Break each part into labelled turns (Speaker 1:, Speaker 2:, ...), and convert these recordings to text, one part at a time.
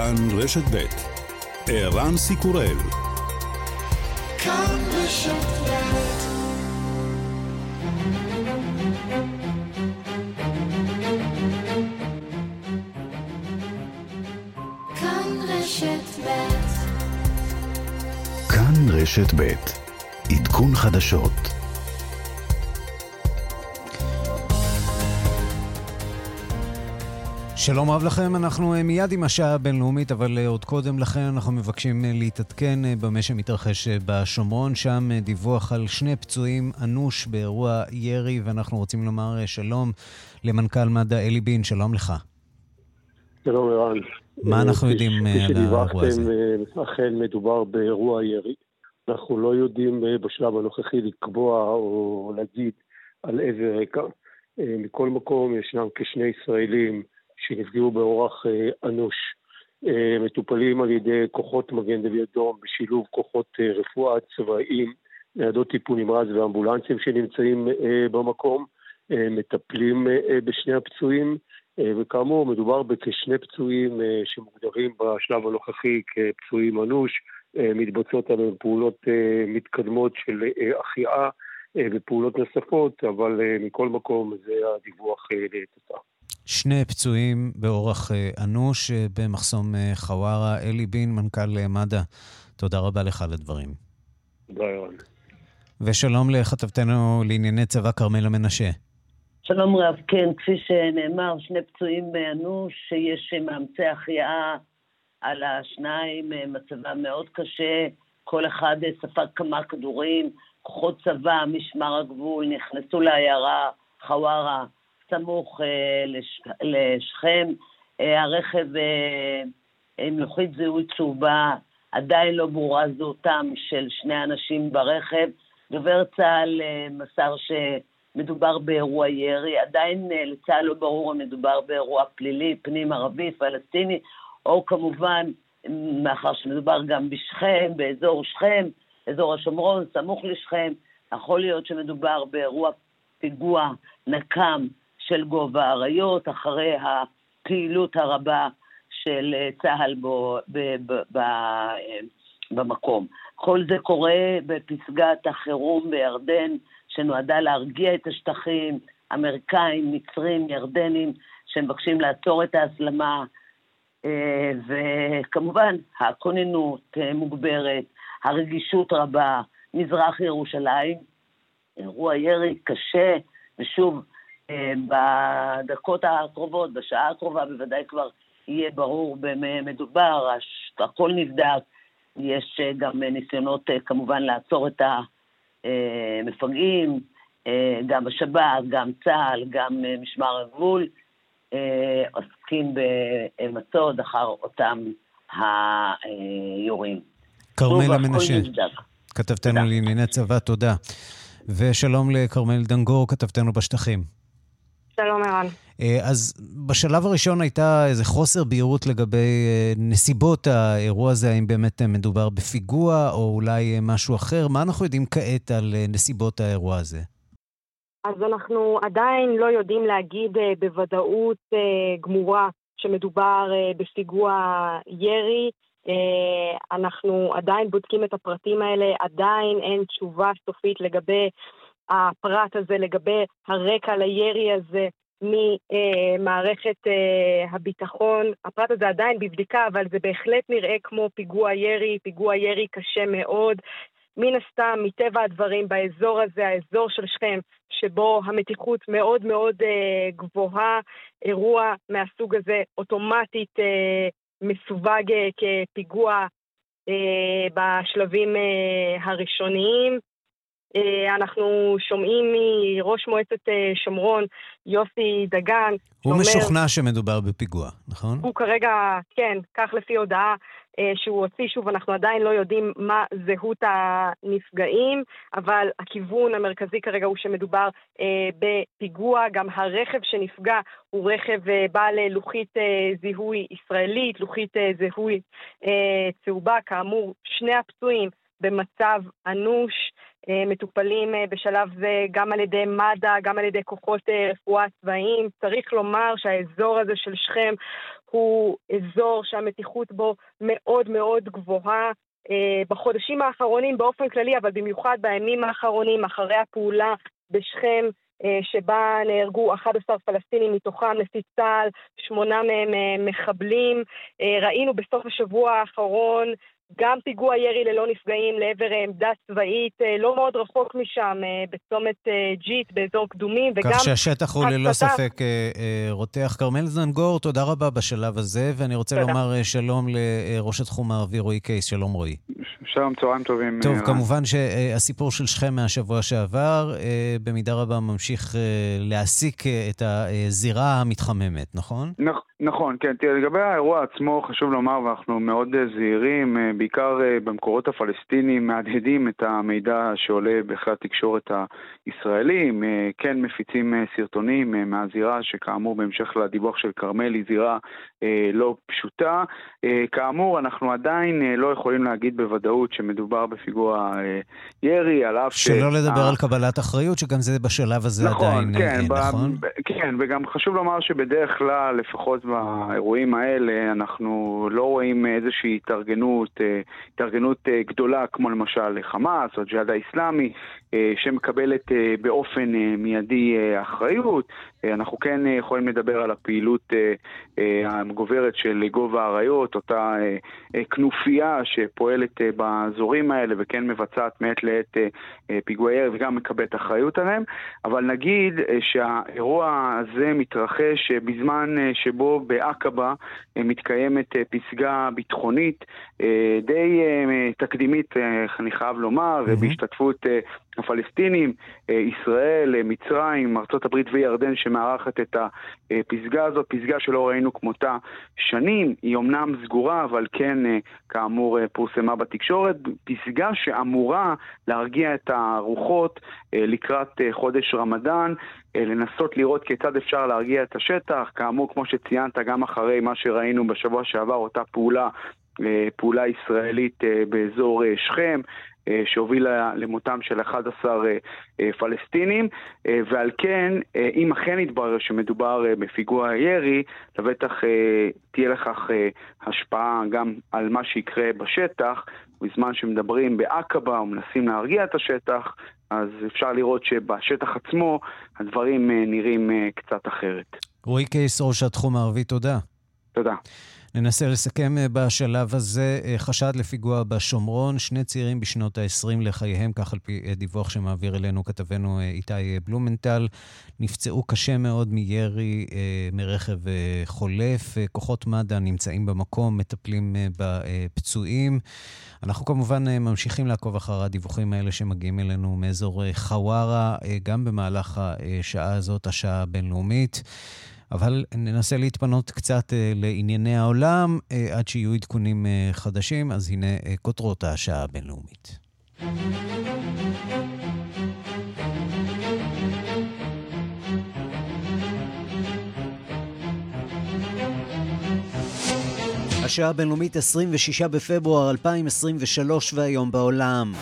Speaker 1: כאן רשת ב' ערן סיקורל. כאן רשת כאן רשת ב' עדכון חדשות שלום רב לכם, אנחנו אה, מיד עם השעה הבינלאומית, אבל אה, עוד קודם לכן אנחנו מבקשים אה, להתעדכן במה שמתרחש בשומרון. שם דיווח על שני פצועים אנוש באירוע ירי, ואנחנו רוצים לומר שלום למנכ"ל מד"א אלי בין, שלום לך.
Speaker 2: שלום ערן.
Speaker 1: מה אנחנו יודעים על האירוע הזה?
Speaker 2: אכן מדובר באירוע ירי. אנחנו לא יודעים בשלב הנוכחי לקבוע או להגיד על איזה רקע. מכל מקום ישנם כשני ישראלים שנפגעו באורח אה, אנוש. אה, מטופלים על ידי כוחות מגן דוד אדום בשילוב כוחות אה, רפואה צבאיים, ניידות טיפול נמרץ ואמבולנסים שנמצאים במקום, מטפלים בשני הפצועים, וכאמור מדובר בכשני פצועים שמוגדרים בשלב הנוכחי כפצועים אנוש, מתבצעות עליהם פעולות מתקדמות של החייאה ופעולות נוספות, אבל מכל מקום זה הדיווח לתוצאה.
Speaker 1: שני פצועים באורח אה, אנוש אה, במחסום אה, חווארה. אלי בין, מנכ"ל מד"א, תודה רבה לך על הדברים.
Speaker 2: תודה, ירון.
Speaker 1: ושלום לכתבתנו לענייני צבא כרמלה מנשה.
Speaker 3: שלום רב, כן, כפי שנאמר, שני פצועים אנוש, שיש מאמצי החייאה על השניים, מצבם מאוד קשה, כל אחד ספג כמה כדורים, כוחות צבא, משמר הגבול, נכנסו לעיירה חווארה סמוך אה, לשכם. אה, הרכב אה, עם לוחית זיהוי צהובה, עדיין לא ברורה זהותם של שני אנשים ברכב. דובר צה"ל מסר שמדובר באירוע ירי, עדיין לצה"ל לא ברור אם מדובר באירוע פלילי, פנים ערבי, פלסטיני, או כמובן, מאחר שמדובר גם בשכם, באזור שכם, אזור השומרון, סמוך לשכם, יכול להיות שמדובר באירוע פיגוע נקם של גובה האריות, אחרי הפעילות הרבה של אה, צה"ל בו, ב, ב, ב, אה, במקום. כל זה קורה בפסגת החירום בירדן, שנועדה להרגיע את השטחים, אמריקאים, מצרים, ירדנים, שמבקשים לעצור את ההסלמה, אה, וכמובן, הכוננות מוגברת, הרגישות רבה, מזרח ירושלים, אירוע ירי קשה, ושוב, בדקות הקרובות, בשעה הקרובה בוודאי כבר יהיה ברור במה מדובר, הכל נבדק, יש גם ניסיונות אה, כמובן לעצור את המפגעים, אה, גם השב"כ, גם צה"ל, גם אה, משמר הגבול, עוסקים במצוד אחר אותם היורים.
Speaker 1: כרמלה מנשה, כתבתנו לענייני צבא, תודה. ושלום לכרמל דנגור, כתבתנו בשטחים.
Speaker 4: שלום, ערן.
Speaker 1: אה, אז בשלב הראשון הייתה איזה חוסר בהירות לגבי אה, נסיבות האירוע הזה, האם באמת מדובר בפיגוע או אולי משהו אחר. מה אנחנו יודעים כעת על אה, נסיבות האירוע הזה?
Speaker 4: אז אנחנו עדיין לא יודעים להגיד בוודאות גמורה שמדובר בפיגוע ירי. אנחנו עדיין בודקים את הפרטים האלה, עדיין אין תשובה סופית לגבי הפרט הזה לגבי הרקע לירי הזה ממערכת אה, הביטחון. הפרט הזה עדיין בבדיקה, אבל זה בהחלט נראה כמו פיגוע ירי, פיגוע ירי קשה מאוד. מן הסתם, מטבע הדברים, באזור הזה, האזור של שכם, שבו המתיחות מאוד מאוד אה, גבוהה, אירוע מהסוג הזה אוטומטית אה, מסווג אה, כפיגוע אה, בשלבים אה, הראשוניים. אה, אנחנו שומעים מראש מועצת אה, שומרון, יוסי דגן.
Speaker 1: הוא שאומר, משוכנע שמדובר בפיגוע, נכון?
Speaker 4: הוא כרגע, כן, כך לפי הודעה אה, שהוא הוציא, שוב, אנחנו עדיין לא יודעים מה זהות הנפגעים, אבל הכיוון המרכזי כרגע הוא שמדובר בפיגוע. גם הרכב שנפגע הוא רכב בעל לוחית זיהוי ישראלית, לוחית זיהוי צהובה. כאמור, שני הפצועים במצב אנוש. אה, מטופלים אה, בשלב זה גם על ידי מד"א, גם על ידי כוחות אה, רפואה צבאיים. צריך לומר שהאזור הזה של שכם הוא אזור שהמתיחות בו מאוד מאוד גבוהה. בחודשים האחרונים באופן כללי, אבל במיוחד בימים האחרונים, אחרי הפעולה בשכם, שבה נהרגו 11 פלסטינים, מתוכם לפי צה"ל, שמונה מהם מחבלים. ראינו בסוף השבוע האחרון גם פיגוע ירי ללא נפגעים לעבר עמדה צבאית לא מאוד רחוק משם, בצומת ג'יט באזור קדומים,
Speaker 1: וגם... כך שהשטח הוא ללא ספק רותח. כרמל זנגור, תודה רבה בשלב הזה, ואני רוצה תודה. לומר שלום לראש התחום הערבי רועי קייס. שלום רועי.
Speaker 5: שלום, צהריים טובים.
Speaker 1: טוב, רן. כמובן שהסיפור של שכם מהשבוע שעבר, במידה רבה ממשיך להעסיק את הזירה המתחממת, נכון?
Speaker 5: נכון. נכון, כן. תראה, לגבי האירוע עצמו חשוב לומר, ואנחנו מאוד אה, זהירים, אה, בעיקר אה, במקורות הפלסטינים מהדהדים את המידע שעולה בכלי התקשורת הישראלים, כן מפיצים סרטונים מהזירה, שכאמור בהמשך לדיווח של כרמל היא זירה לא פשוטה. כאמור, אנחנו עדיין לא יכולים להגיד בוודאות שמדובר בפיגוע ירי, על אף
Speaker 1: ש... שלא לדבר על קבלת אחריות, שגם זה בשלב הזה
Speaker 5: נכון,
Speaker 1: עדיין,
Speaker 5: כן, נכון? כן, וגם חשוב לומר שבדרך כלל, לפחות באירועים האלה אנחנו לא רואים איזושהי התארגנות, אה, התארגנות אה, גדולה כמו למשל חמאס או ג'יהאד האיסלאמי, אה, שמקבלת באופן מיידי אחריות. אנחנו כן יכולים לדבר על הפעילות הגוברת של גובה האריות, אותה כנופיה שפועלת באזורים האלה וכן מבצעת מעת לעת פיגועי ירי וגם מקבלת אחריות עליהם, אבל נגיד שהאירוע הזה מתרחש בזמן שבו בעקבה אה, מתקיימת אה, פסגה ביטחונית אה, די תקדימית, אני חייב לומר, mm-hmm. הפלסטינים, ישראל, מצרים, ארה"ב וירדן שמארחת את הפסגה הזאת, פסגה שלא ראינו כמותה שנים, היא אומנם סגורה, אבל כן, כאמור, פורסמה בתקשורת, פסגה שאמורה להרגיע את הרוחות לקראת חודש רמדאן, לנסות לראות כיצד אפשר להרגיע את השטח, כאמור, כמו שציינת, גם אחרי מה שראינו בשבוע שעבר, אותה פעולה, אה, פעולה ישראלית אה, באזור אה, שכם, שהובילה למותם של 11 פלסטינים, ועל כן, אם אכן יתברר שמדובר בפיגוע ירי, לבטח תהיה לכך השפעה גם על מה שיקרה בשטח, בזמן שמדברים בעקבה ומנסים להרגיע את השטח, אז אפשר לראות שבשטח עצמו הדברים נראים קצת אחרת.
Speaker 1: רועי קייס, ראש התחום הערבי, תודה.
Speaker 5: תודה.
Speaker 1: ננסה לסכם אה, בשלב הזה. אה, חשד לפיגוע בשומרון, שני צעירים בשנות ה-20 לחייהם, כך על פי אה, דיווח שמעביר אלינו כתבנו איתי בלומנטל, נפצעו קשה מאוד מירי מרכב חולף. כוחות מד"א נמצאים במקום, מטפלים בפצועים. אנחנו כמובן ממשיכים לעקוב אחר הדיווחים האלה שמגיעים אלינו מאזור חווארה, גם במהלך השעה הזאת, השעה הבינלאומית. אבל ננסה להתפנות קצת אה, לענייני העולם אה, עד שיהיו עדכונים אה, חדשים, אז הנה כותרות השעה הבינלאומית. השעה הבינלאומית 26 בפברואר 2023 והיום בעולם.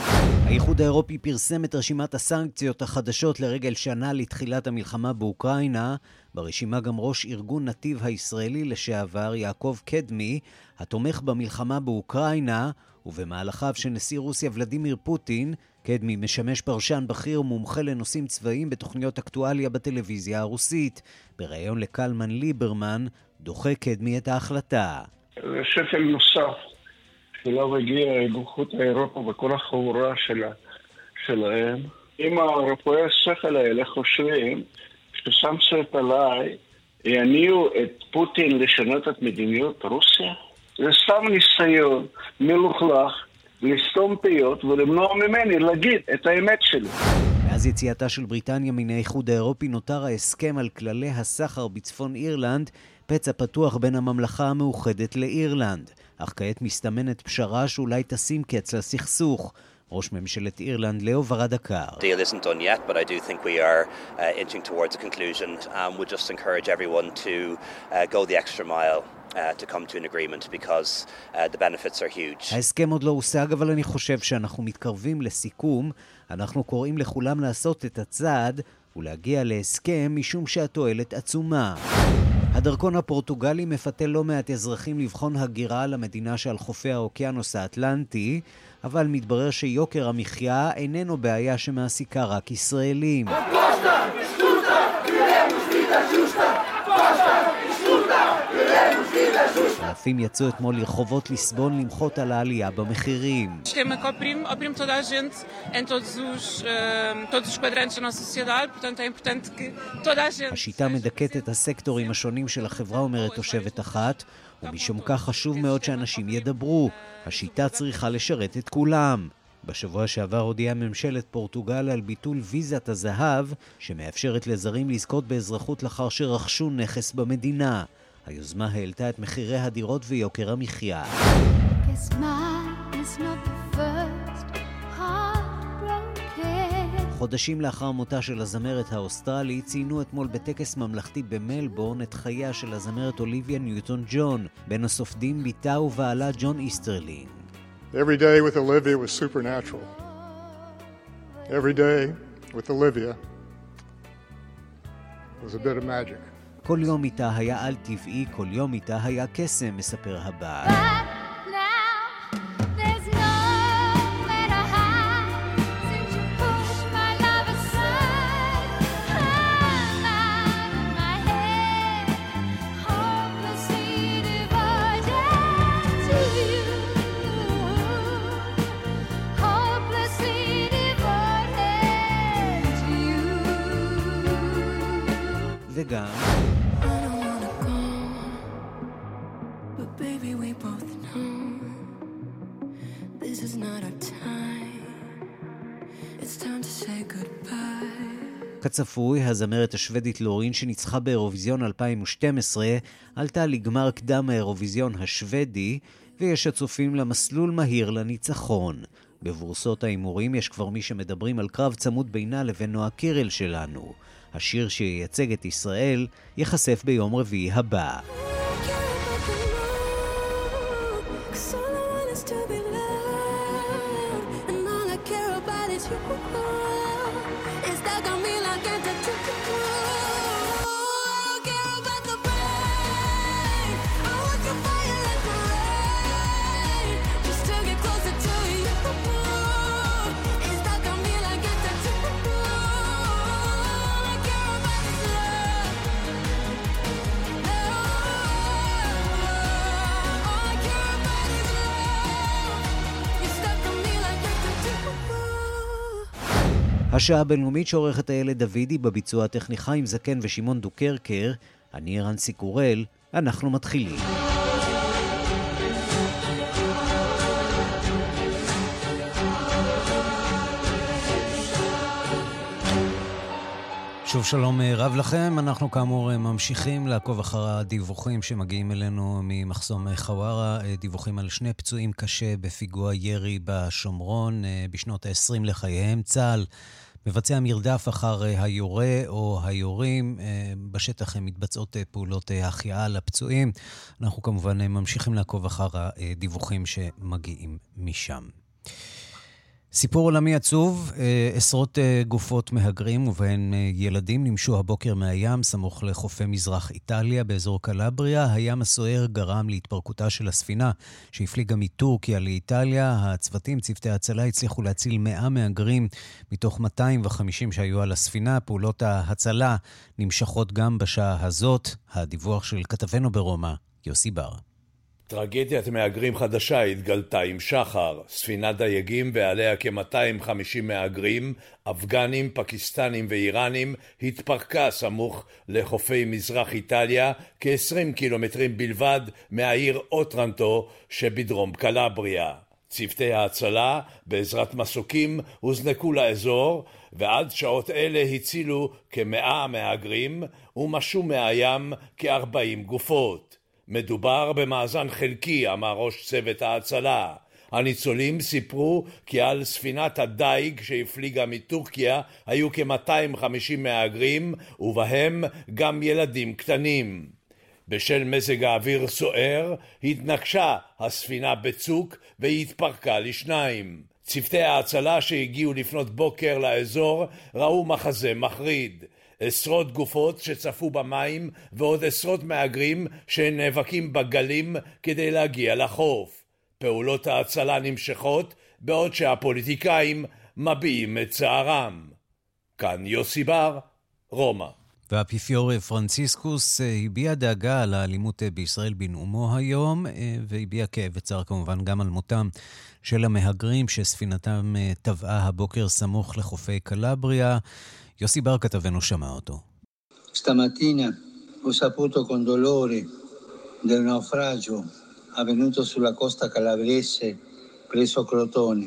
Speaker 1: האיחוד האירופי פרסם את רשימת הסנקציות החדשות לרגל שנה לתחילת המלחמה באוקראינה. ברשימה גם ראש ארגון נתיב הישראלי לשעבר יעקב קדמי, התומך במלחמה באוקראינה, ובמהלכיו של נשיא רוסיה ולדימיר פוטין, קדמי משמש פרשן בכיר ומומחה לנושאים צבאיים בתוכניות אקטואליה בטלוויזיה הרוסית. בריאיון לקלמן ליברמן, דוחה קדמי את ההחלטה.
Speaker 6: זה שפל נוסף שאליו הגיע האיגוד האירופה וכל החבורה שלה, שלהם. אם הרפואי השכל האלה חושבים שסנקציות עליי יניעו את פוטין לשנות את מדיניות רוסיה, זה סתם ניסיון מלוכלך לסתום פיות ולמנוע ממני להגיד את האמת שלי.
Speaker 1: מאז יציאתה של בריטניה מן האיחוד האירופי נותר ההסכם על כללי הסחר בצפון אירלנד פצע פתוח בין הממלכה המאוחדת לאירלנד, אך כעת מסתמנת פשרה שאולי תשים קץ לסכסוך. ראש ממשלת אירלנד לאו ורדקר.
Speaker 7: Deal isn't done yet, but I do think we are uh, inching towards a conclusion and would just encourage everyone to uh, go the extra mile. Uh, to come to an agreement because the benefits are huge.
Speaker 1: ההסכם עוד לא הושג, אבל אני חושב שאנחנו מתקרבים לסיכום. אנחנו קוראים לכולם לעשות את הצעד ולהגיע להסכם משום שהתועלת עצומה. הדרכון הפורטוגלי מפתה לא מעט אזרחים לבחון הגירה למדינה שעל חופי האוקיינוס האטלנטי, אבל מתברר שיוקר המחיה איננו בעיה שמעסיקה רק ישראלים. אלפים יצאו אתמול לרחובות ליסבון למחות על העלייה במחירים. השיטה מדכאת את הסקטורים השונים של החברה, אומרת תושבת אחת, ומשום כך חשוב מאוד שאנשים ידברו. השיטה צריכה לשרת את כולם. בשבוע שעבר הודיעה ממשלת פורטוגל על ביטול ויזת הזהב, שמאפשרת לזרים לזכות באזרחות לאחר שרכשו נכס במדינה. היוזמה העלתה את מחירי הדירות ויוקר המחיה. חודשים לאחר מותה של הזמרת האוסטרלית ציינו אתמול בטקס ממלכתי במלבורן את חייה של הזמרת אוליביה ניוטון ג'ון, בין הסופדים בתה ובעלה ג'ון איסטרלינג.
Speaker 8: Every day with Olivia was supernatural. Every day with Olivia was a bit of magic.
Speaker 1: כל יום איתה היה על-טבעי, כל יום איתה היה קסם, מספר הבעל. וגם... כצפוי, הזמרת השוודית לורין שניצחה באירוויזיון 2012 עלתה לגמר קדם האירוויזיון השוודי, ויש הצופים למסלול מהיר לניצחון. בבורסות ההימורים יש כבר מי שמדברים על קרב צמוד בינה לבין נועה קירל שלנו. השיר שייצג את ישראל ייחשף ביום רביעי הבא. השעה הבינלאומית שעורכת איילת דוידי בביצוע הטכני חיים זקן ושמעון דוקרקר, אני רנסי קורל, אנחנו מתחילים. שוב שלום אה, רב לכם, אנחנו כאמור אה, ממשיכים לעקוב אחר הדיווחים שמגיעים אלינו ממחסום אה, חווארה, דיווחים על שני פצועים קשה בפיגוע ירי בשומרון בשנות ה-20 לחייהם. צה"ל מבצע מרדף אחר היורה או היורים. בשטח מתבצעות אה, פעולות החייאה לפצועים. אנחנו כמובן ממשיכים לעקוב אחר הדיווחים שמגיעים משם. סיפור עולמי עצוב, אה, עשרות אה, גופות מהגרים ובהן אה, ילדים נמשו הבוקר מהים סמוך לחופי מזרח איטליה באזור קלבריה. הים הסוער גרם להתפרקותה של הספינה שהפליגה מטורקיה לאיטליה. הצוותים, צוותי ההצלה, הצליחו להציל 100 מהגרים מתוך 250 שהיו על הספינה. פעולות ההצלה נמשכות גם בשעה הזאת. הדיווח של כתבנו ברומא, יוסי בר.
Speaker 9: טרגדיית מהגרים חדשה התגלתה עם שחר, ספינת דייגים ועליה כ-250 מהגרים, אפגנים, פקיסטנים ואיראנים, התפרקה סמוך לחופי מזרח איטליה, כ-20 קילומטרים בלבד מהעיר אוטרנטו שבדרום קלבריה. צוותי ההצלה, בעזרת מסוקים, הוזנקו לאזור, ועד שעות אלה הצילו כמאה מהגרים, ומשו מהים כארבעים גופות. מדובר במאזן חלקי, אמר ראש צוות ההצלה. הניצולים סיפרו כי על ספינת הדייג שהפליגה מטורקיה היו כ-250 מהגרים, ובהם גם ילדים קטנים. בשל מזג האוויר סוער, התנגשה הספינה בצוק והתפרקה לשניים. צוותי ההצלה שהגיעו לפנות בוקר לאזור ראו מחזה מחריד. עשרות גופות שצפו במים ועוד עשרות מהגרים שנאבקים בגלים כדי להגיע לחוף. פעולות ההצלה נמשכות בעוד שהפוליטיקאים מביעים את צערם. כאן יוסי בר, רומא.
Speaker 1: והאפיפיור פרנציסקוס אה, הביע דאגה על האלימות אה, בישראל בנאומו היום, אה, והביע כאב וצער כמובן גם על מותם של המהגרים שספינתם טבעה הבוקר סמוך לחופי קלבריה. יוסי בר כתבנו שמע אותו.
Speaker 10: Stamattina ho saputo con dolore del naufragio avvenuto sulla costa calabrese presso Crotone.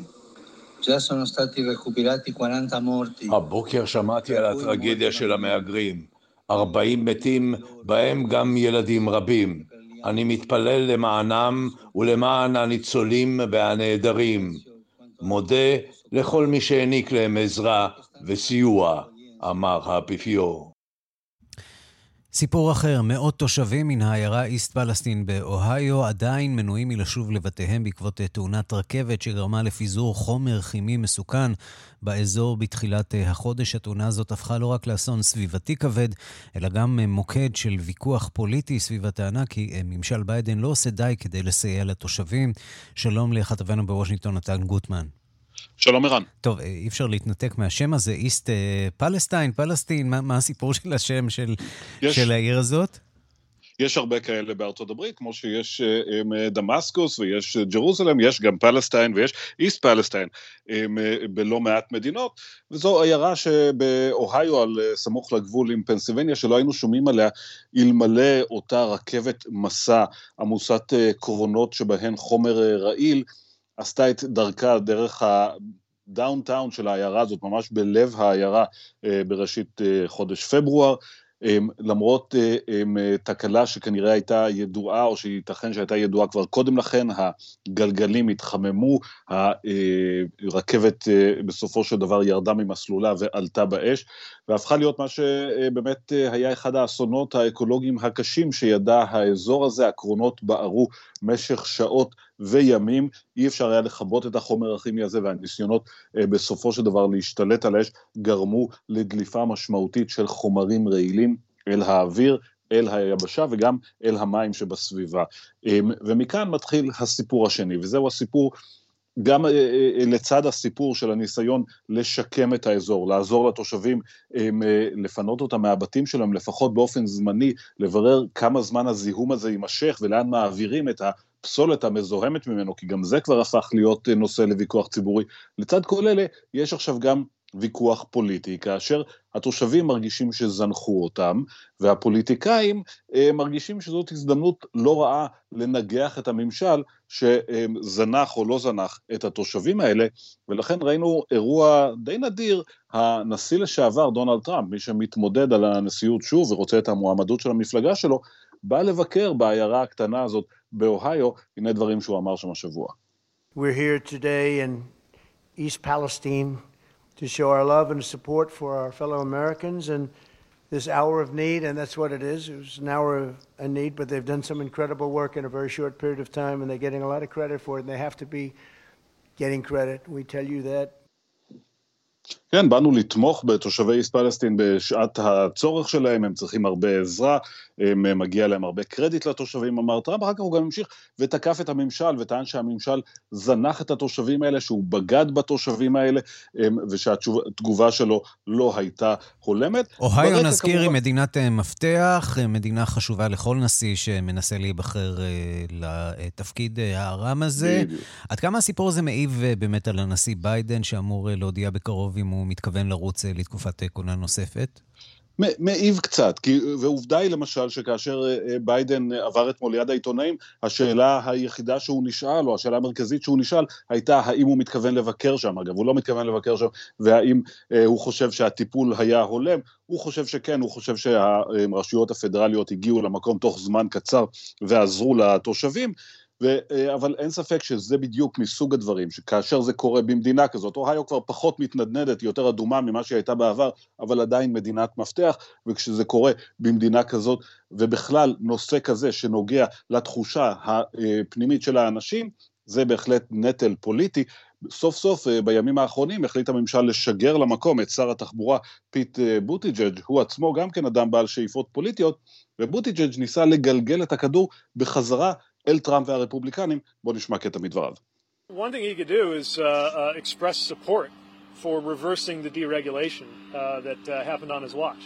Speaker 10: Già sono stati recuperati 40 morti.
Speaker 9: הבוקר שמעתי על הטרגדיה של המהגרים. 40 מתים, בהם גם ילדים רבים. אני מתפלל למענם ולמען הניצולים והנעדרים. מודה לכל מי שהעניק להם עזרה וסיוע, אמר האפיפיור.
Speaker 1: סיפור אחר, מאות תושבים מן העיירה איסט פלסטין באוהיו עדיין מנועים מלשוב לבתיהם בעקבות תאונת רכבת שגרמה לפיזור חומר כימי מסוכן באזור בתחילת החודש. התאונה הזאת הפכה לא רק לאסון סביבתי כבד, אלא גם מוקד של ויכוח פוליטי סביב הטענה כי ממשל ביידן לא עושה די כדי לסייע לתושבים. שלום לכתבנו בוושינגטון, נתן גוטמן.
Speaker 11: שלום ערן.
Speaker 1: טוב, אה, אי אפשר להתנתק מהשם הזה, איסט פלסטיין, פלסטין, מה, מה הסיפור של השם של, יש, של העיר הזאת?
Speaker 11: יש הרבה כאלה בארצות הברית, כמו שיש אה, דמאסקוס ויש ג'רוזלם, יש גם פלסטיין ויש איסט פלסטיין בלא מעט מדינות, וזו עיירה שבאוהיו, על סמוך לגבול עם פנסילבניה, שלא היינו שומעים עליה אלמלא אותה רכבת מסע עמוסת אה, קרונות שבהן חומר רעיל, עשתה את דרכה דרך הדאונטאון של העיירה הזאת, ממש בלב העיירה אה, בראשית אה, חודש פברואר. למרות אה, תקלה שכנראה הייתה ידועה, או שייתכן שהייתה ידועה כבר קודם לכן, הגלגלים התחממו, הרכבת בסופו של דבר ירדה ממסלולה ועלתה באש, והפכה להיות מה שבאמת היה אחד האסונות האקולוגיים הקשים שידע האזור הזה, הקרונות בערו משך שעות וימים, אי אפשר היה לכבות את החומר הכימי הזה, והניסיונות אה, בסופו של דבר להשתלט על האש גרמו לדליפה משמעותית של חומרים רעילים אל האוויר, אל היבשה וגם אל המים שבסביבה. אמ, ומכאן מתחיל הסיפור השני, וזהו הסיפור גם אה, אה, לצד הסיפור של הניסיון לשקם את האזור, לעזור לתושבים, אמ, לפנות אותם מהבתים שלהם, לפחות באופן זמני, לברר כמה זמן הזיהום הזה יימשך ולאן מעבירים את הפסולת המזוהמת ממנו, כי גם זה כבר הפך להיות אה, נושא לוויכוח ציבורי. לצד כל אלה, יש עכשיו גם ויכוח פוליטי, כאשר התושבים מרגישים שזנחו אותם, והפוליטיקאים אה, מרגישים שזאת הזדמנות לא רעה לנגח את הממשל שזנח או לא זנח את התושבים האלה, ולכן ראינו אירוע די נדיר, הנשיא לשעבר דונלד טראמפ, מי שמתמודד על הנשיאות שוב ורוצה את המועמדות של המפלגה שלו, בא לבקר בעיירה הקטנה הזאת באוהיו, הנה דברים שהוא אמר שם השבוע.
Speaker 12: We're here today in East Palestine to show our love and support for our fellow Americans and this hour of need, and that's what it is. It was an hour of a need, but they've done some incredible work in a very short period of time, and they're getting a lot of credit for it, and they have to be getting credit. We tell you that
Speaker 11: כן, באנו לתמוך בתושבי איסט פלסטין בשעת הצורך שלהם, הם צריכים הרבה עזרה, הם, מגיע להם הרבה קרדיט לתושבים, אמר טראמפ, אחר כך הוא גם המשיך ותקף את הממשל וטען שהממשל זנח את התושבים האלה, שהוא בגד בתושבים האלה, ושהתגובה שלו לא הייתה הולמת.
Speaker 1: אוהיו, נזכיר, היא מדינת אה, מפתח, אה, מדינה חשובה לכל נשיא שמנסה להיבחר אה, לתפקיד הרם הזה. בדיוק. עד כמה הסיפור הזה מעיב באמת על הנשיא ביידן, שאמור להודיע בקרוב אם הוא מתכוון לרוץ לתקופת כהונה נוספת?
Speaker 11: מעיב קצת, כי, ועובדה היא למשל שכאשר אה, ביידן עבר אתמול ליד העיתונאים, השאלה היחידה שהוא נשאל, או השאלה המרכזית שהוא נשאל, הייתה האם הוא מתכוון לבקר שם, אגב, הוא לא מתכוון לבקר שם, והאם אה, הוא חושב שהטיפול היה הולם, הוא חושב שכן, הוא חושב שהרשויות הפדרליות הגיעו למקום תוך זמן קצר ועזרו לתושבים, ו, אה, אבל אין ספק שזה בדיוק מסוג הדברים, שכאשר זה קורה במדינה כזאת, אוהיו כבר פחות מתנדנדת, היא יותר אדומה ממה שהיא הייתה בעבר, אבל עדיין מדינת מפתח, וכשזה קורה במדינה כזאת, ובכלל נושא כזה שנוגע לתחושה הפנימית של האנשים, זה בהחלט נטל פוליטי, סוף סוף בימים האחרונים החליט הממשל לשגר למקום את שר התחבורה פיט בוטיג'ג', הוא עצמו גם כן אדם בעל שאיפות פוליטיות, ובוטיג'ג' ניסה לגלגל את הכדור בחזרה אל טראמפ והרפובליקנים. בואו נשמע קטע מדבריו.
Speaker 13: One thing he could do is uh, uh, express support for reversing the deregulation uh, that uh, happened on his watch.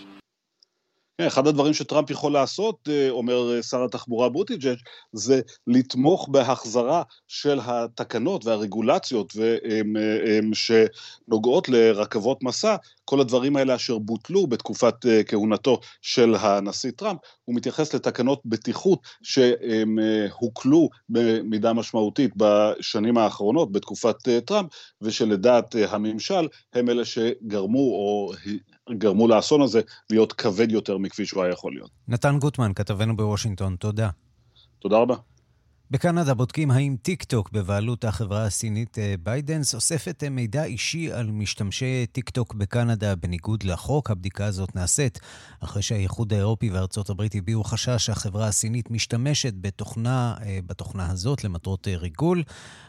Speaker 11: כן, אחד הדברים שטראמפ יכול לעשות, אה, אומר אה, שר התחבורה בוטיג'ג', זה לתמוך בהחזרה של התקנות והרגולציות אה, שנוגעות לרכבות מסע, כל הדברים האלה אשר בוטלו בתקופת כהונתו של הנשיא טראמפ, הוא מתייחס לתקנות בטיחות שהוקלו במידה משמעותית בשנים האחרונות, בתקופת טראמפ, ושלדעת הממשל הם אלה שגרמו או גרמו לאסון הזה להיות כבד יותר מכפי שהוא היה יכול להיות.
Speaker 1: נתן גוטמן, כתבנו בוושינגטון, תודה.
Speaker 11: תודה רבה.
Speaker 1: בקנדה בודקים האם טיק טוק בבעלות החברה הסינית אה, ByteDance אוספת אה, מידע אישי על משתמשי טיק טוק בקנדה בניגוד לחוק. הבדיקה הזאת נעשית אחרי שהאיחוד האירופי וארצות הברית הביעו חשש שהחברה הסינית משתמשת בתוכנה, אה, בתוכנה הזאת למטרות ריגול,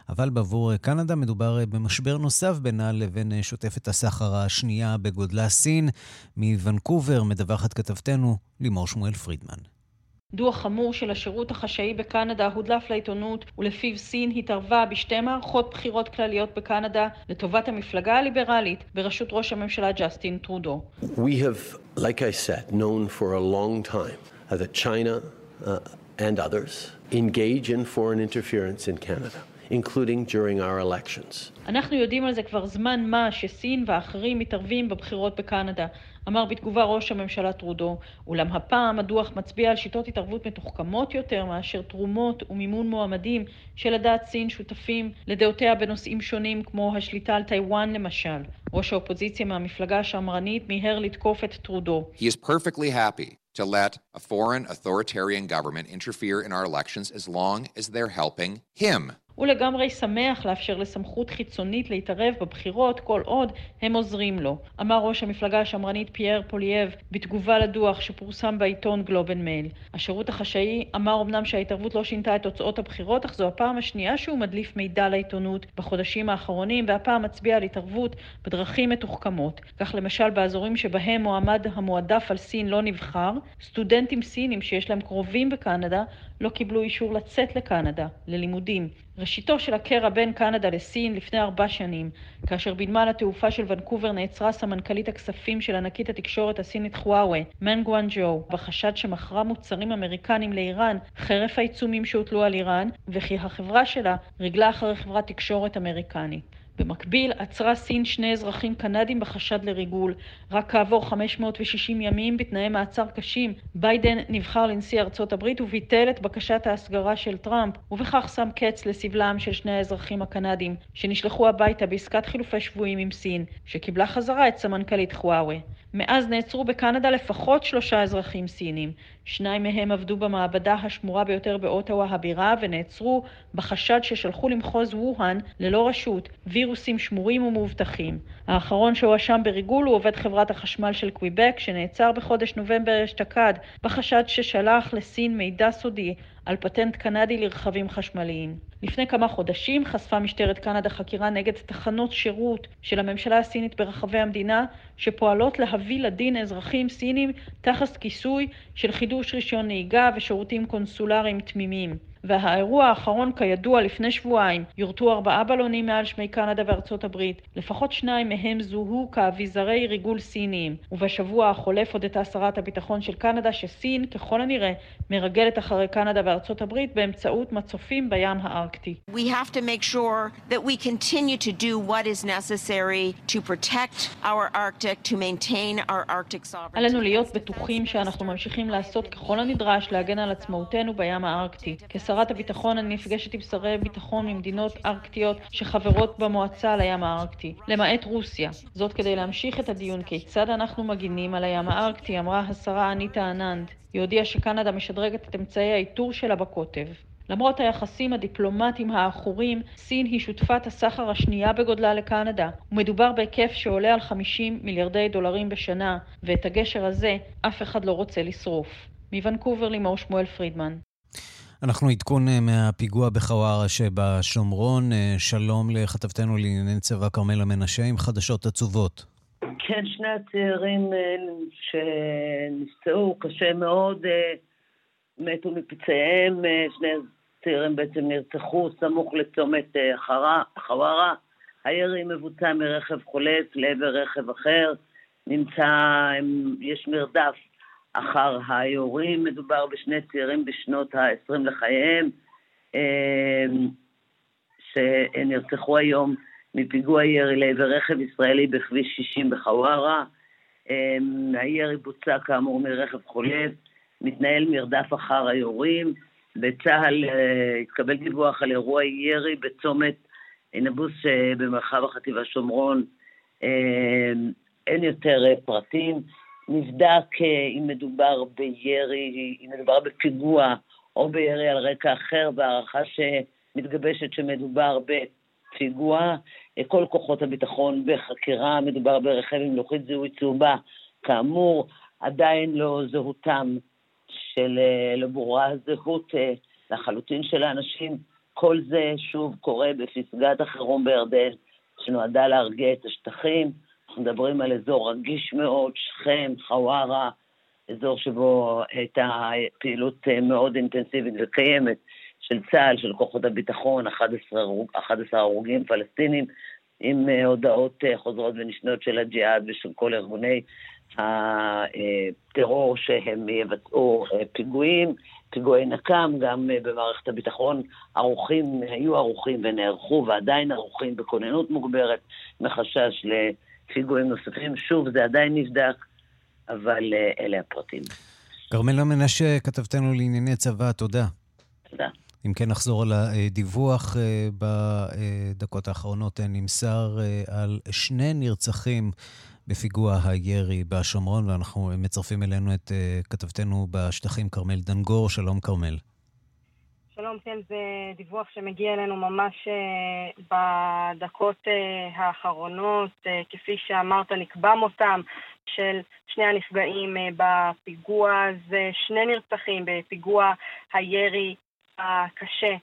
Speaker 1: אבל בעבור קנדה מדובר במשבר נוסף בינה לבין שוטפת הסחר השנייה בגודלה סין. מוונקובר מדווחת כתבתנו לימור שמואל פרידמן.
Speaker 14: דוח חמור של השירות החשאי בקנדה הודלף לעיתונות ולפיו סין התערבה בשתי מערכות בחירות כלליות בקנדה לטובת המפלגה הליברלית בראשות ראש הממשלה ג'סטין טרודו.
Speaker 15: We have, like I said, known for a long time that China uh, and others engage in foreign interference in Canada. Including during our elections.
Speaker 14: אנחנו יודעים על זה כבר זמן מה שסין ואחרים מתערבים בבחירות בקנדה, אמר בתגובה ראש הממשלה טרודו, אולם הפעם הדוח מצביע על שיטות התערבות מתוחכמות יותר מאשר תרומות ומימון מועמדים שלדעת סין שותפים לדעותיה בנושאים שונים כמו השליטה על טיוואן למשל. ראש האופוזיציה מהמפלגה השמרנית מיהר לתקוף את טרודו.
Speaker 16: He is perfectly happy to let a foreign authoritarian government interfere in our elections as long as they're helping him.
Speaker 14: הוא לגמרי שמח לאפשר לסמכות חיצונית להתערב בבחירות כל עוד הם עוזרים לו, אמר ראש המפלגה השמרנית פייר פוליאב בתגובה לדוח שפורסם בעיתון Globe and Mail. השירות החשאי אמר אמנם שההתערבות לא שינתה את תוצאות הבחירות, אך זו הפעם השנייה שהוא מדליף מידע לעיתונות בחודשים האחרונים, והפעם מצביע על התערבות בדרכים מתוחכמות. כך למשל באזורים שבהם מועמד המועדף על סין לא נבחר, סטודנטים סינים שיש להם קרובים בקנדה לא קיבלו אישור לצאת לקנדה, ללימודים. ראשיתו של הקרע בין קנדה לסין לפני ארבע שנים, כאשר בנמל התעופה של ונקובר נעצרה סמנכ"לית הכספים של ענקית התקשורת הסינית חואווי, מנג וואנג'ואו, בחשד שמכרה מוצרים אמריקנים לאיראן חרף העיצומים שהוטלו על איראן, וכי החברה שלה ריגלה אחרי חברת תקשורת אמריקנית. במקביל עצרה סין שני אזרחים קנדים בחשד לריגול. רק כעבור 560 ימים בתנאי מעצר קשים, ביידן נבחר לנשיא ארצות הברית וביטל את בקשת ההסגרה של טראמפ, ובכך שם קץ לסבלם של שני האזרחים הקנדים, שנשלחו הביתה בעסקת חילופי שבויים עם סין, שקיבלה חזרה את סמנכ"לית חואווי. מאז נעצרו בקנדה לפחות שלושה אזרחים סינים. שניים מהם עבדו במעבדה השמורה ביותר באוטווה הבירה ונעצרו בחשד ששלחו למחוז ווהאן ללא רשות וירוסים שמורים ומאובטחים. האחרון שהואשם בריגול הוא עובד חברת החשמל של קוויבק שנעצר בחודש נובמבר אשתקד בחשד ששלח לסין מידע סודי על פטנט קנדי לרכבים חשמליים. לפני כמה חודשים חשפה משטרת קנדה חקירה נגד תחנות שירות של הממשלה הסינית ברחבי המדינה שפועלות להביא לדין אזרחים סינים תחת כיסוי של חידוש רישיון נהיגה ושירותים קונסולריים תמימים. והאירוע האחרון כידוע לפני שבועיים יורטו ארבעה בלונים מעל שמי קנדה וארצות הברית, לפחות שניים מהם זוהו כאביזרי ריגול סיניים, ובשבוע החולף הודתה שרת הביטחון של קנדה שסין ככל הנראה מרגלת אחרי קנדה וארצות הברית באמצעות מצופים בים הארקטי. We have to make sure that we continue to do what is necessary to protect our Arctic, to maintain our Arctic sovereignty. עלינו להיות בטוחים שאנחנו ממשיכים לעשות ככל הנדרש להגן על עצמאותנו בים הארקטי. כשרת הביטחון אני נפגשת עם שרי ביטחון ממדינות ארקטיות שחברות במועצה על הים הארקטי, למעט רוסיה. זאת כדי להמשיך את הדיון כיצד אנחנו מגינים על הים הארקטי, אמרה השרה אניטה אננד. היא הודיעה שקנדה משדרגת את אמצעי האיתור שלה בקוטב. למרות היחסים הדיפלומטיים העכורים, סין היא שותפת הסחר השנייה בגודלה לקנדה, ומדובר בהיקף שעולה על 50 מיליארדי דולרים בשנה, ואת הגשר הזה אף אחד לא רוצה לשרוף. מוונקובר לימור שמואל פרידמן.
Speaker 1: אנחנו עדכון מהפיגוע בחווארה שבשומרון. שלום לכתבתנו לענייני צבא כרמלה מנשה עם חדשות עצובות.
Speaker 3: כן, שני הצעירים שנפצעו קשה מאוד, מתו מפצעיהם, שני צעירים בעצם נרצחו סמוך לצומת חווארה. הירי מבוצע מרכב חולף לעבר רכב אחר, נמצא, יש מרדף אחר היורים, מדובר בשני צעירים בשנות ה-20 לחייהם, אמ, שנרצחו היום מפיגוע ירי לעבר רכב ישראלי בכביש 60 בחווארה. אמ, הירי בוצע כאמור מרכב חולף, מתנהל מרדף אחר היורים. בצה"ל אה, התקבל דיווח על אירוע ירי בצומת נבוס אה, במרחב החטיבה שומרון. אין יותר אה, פרטים. נבדק אה, אם מדובר בירי, אם מדובר בפיגוע או בירי על רקע אחר, בהערכה שמתגבשת שמדובר בפיגוע. אה, כל כוחות הביטחון בחקירה, מדובר ברכב עם לוחית זיהוי צהובה. כאמור, עדיין לא זהותם של, לא ברורה הזהות לחלוטין של האנשים. כל זה שוב קורה בפסגת החירום בירדן, שנועדה להרגיע את השטחים. אנחנו מדברים על אזור רגיש מאוד, שכם, חווארה, אזור שבו הייתה פעילות אה, מאוד אינטנסיבית וקיימת של צה"ל, של כוחות הביטחון, 11, 11 הרוגים פלסטינים, עם אה, הודעות אה, חוזרות ונשנות של הג'יהאד ושל כל ארגוני הטרור שהם יבצעו פיגועים, פיגועי נקם, גם במערכת הביטחון. ערוכים, היו ערוכים ונערכו ועדיין ערוכים בכוננות מוגברת מחשש ל... פיגועים נוספים. שוב, זה עדיין נבדק, אבל uh, אלה הפרטים.
Speaker 1: כרמלה מנשה, כתבתנו לענייני צבא, תודה.
Speaker 3: תודה.
Speaker 1: אם כן, נחזור על הדיווח. אה, בדקות האחרונות אה, נמסר על שני נרצחים בפיגוע הירי בשומרון, ואנחנו מצרפים אלינו את כתבתנו בשטחים, כרמל דנגור. שלום, כרמל.
Speaker 4: שלום, כן, זה דיווח שמגיע אלינו ממש אה, בדקות אה, האחרונות. אה, כפי שאמרת, נקבע מותם של שני הנפגעים בפיגוע הזה, שני נרצחים בפיגוע הירי הקשה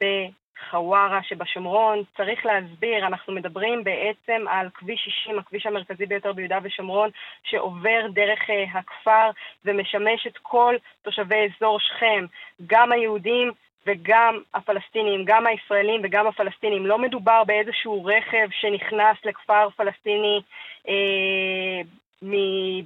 Speaker 4: בחווארה שבשומרון. צריך להסביר, אנחנו מדברים בעצם על כביש 60, הכביש המרכזי ביותר ביהודה ושומרון, שעובר דרך הכפר ומשמש את כל תושבי אזור שכם, גם היהודים וגם הפלסטינים, גם הישראלים וגם הפלסטינים. לא מדובר באיזשהו רכב שנכנס לכפר פלסטיני אה,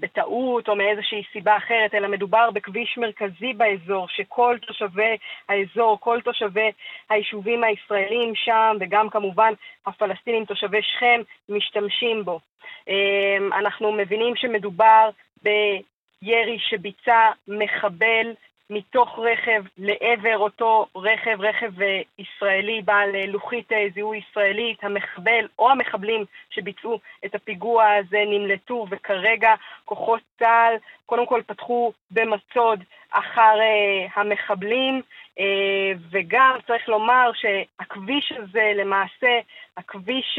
Speaker 4: בטעות או מאיזושהי סיבה אחרת, אלא מדובר בכביש מרכזי באזור, שכל תושבי האזור, כל תושבי היישובים הישראלים שם, וגם כמובן הפלסטינים תושבי שכם, משתמשים בו. אה, אנחנו מבינים שמדובר בירי שביצע מחבל מתוך רכב לעבר אותו רכב, רכב אה, ישראלי בעל אה, לוחית אה, זיהוי ישראלית. המחבל או המחבלים שביצעו את הפיגוע הזה נמלטו, וכרגע כוחות צה"ל קודם כל פתחו במצוד אחר המחבלים, וגם צריך לומר שהכביש הזה למעשה, הכביש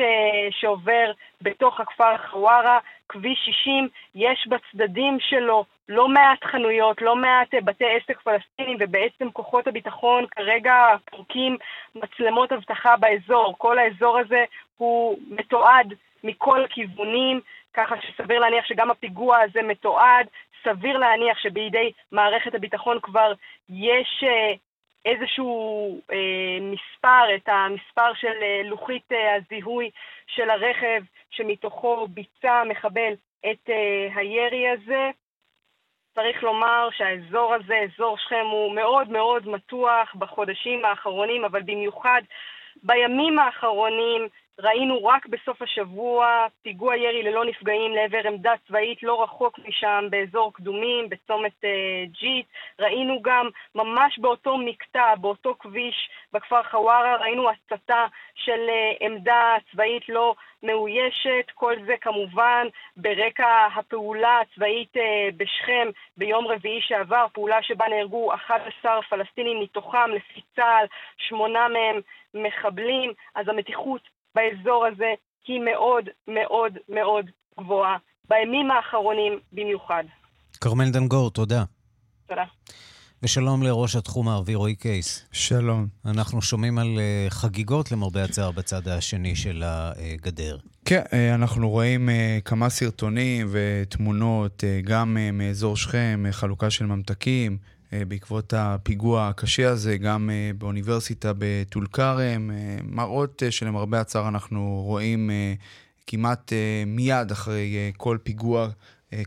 Speaker 4: שעובר בתוך הכפר חווארה, כביש 60, יש בצדדים שלו לא מעט חנויות, לא מעט אה, בתי עסק פלסטינים, ובעצם כוחות הביטחון כרגע פורקים מצלמות אבטחה באזור. כל האזור הזה הוא מתועד מכל הכיוונים, ככה שסביר להניח שגם הפיגוע הזה מתועד. סביר להניח שבידי מערכת הביטחון כבר יש אה, איזשהו אה, מספר, את המספר של אה, לוחית אה, הזיהוי של הרכב שמתוכו ביצע המחבל את אה, הירי הזה. צריך לומר שהאזור הזה, אזור שכם, הוא מאוד מאוד מתוח בחודשים האחרונים, אבל במיוחד בימים האחרונים ראינו רק בסוף השבוע פיגוע ירי ללא נפגעים לעבר עמדה צבאית לא רחוק משם באזור קדומים, בצומת uh, ג'יט. ראינו גם ממש באותו מקטע, באותו כביש בכפר חווארה, ראינו הצתה של uh, עמדה צבאית לא מאוישת. כל זה כמובן ברקע הפעולה הצבאית uh, בשכם ביום רביעי שעבר, פעולה שבה נהרגו 11 פלסטינים, מתוכם לפי צה"ל, שמונה מהם מחבלים. אז המתיחות באזור הזה היא מאוד מאוד מאוד גבוהה, בימים האחרונים במיוחד.
Speaker 1: כרמל דנגור, תודה.
Speaker 4: תודה.
Speaker 1: ושלום לראש התחום הערבי רועי קייס.
Speaker 5: שלום.
Speaker 1: אנחנו שומעים על uh, חגיגות למרבה הצער בצד השני של הגדר.
Speaker 5: כן, uh, אנחנו רואים uh, כמה סרטונים ותמונות, גם מאזור שכם, חלוקה של ממתקים. בעקבות הפיגוע הקשה הזה, גם באוניברסיטה בטול כרם, מראות שלמרבה הצער אנחנו רואים כמעט מיד אחרי כל פיגוע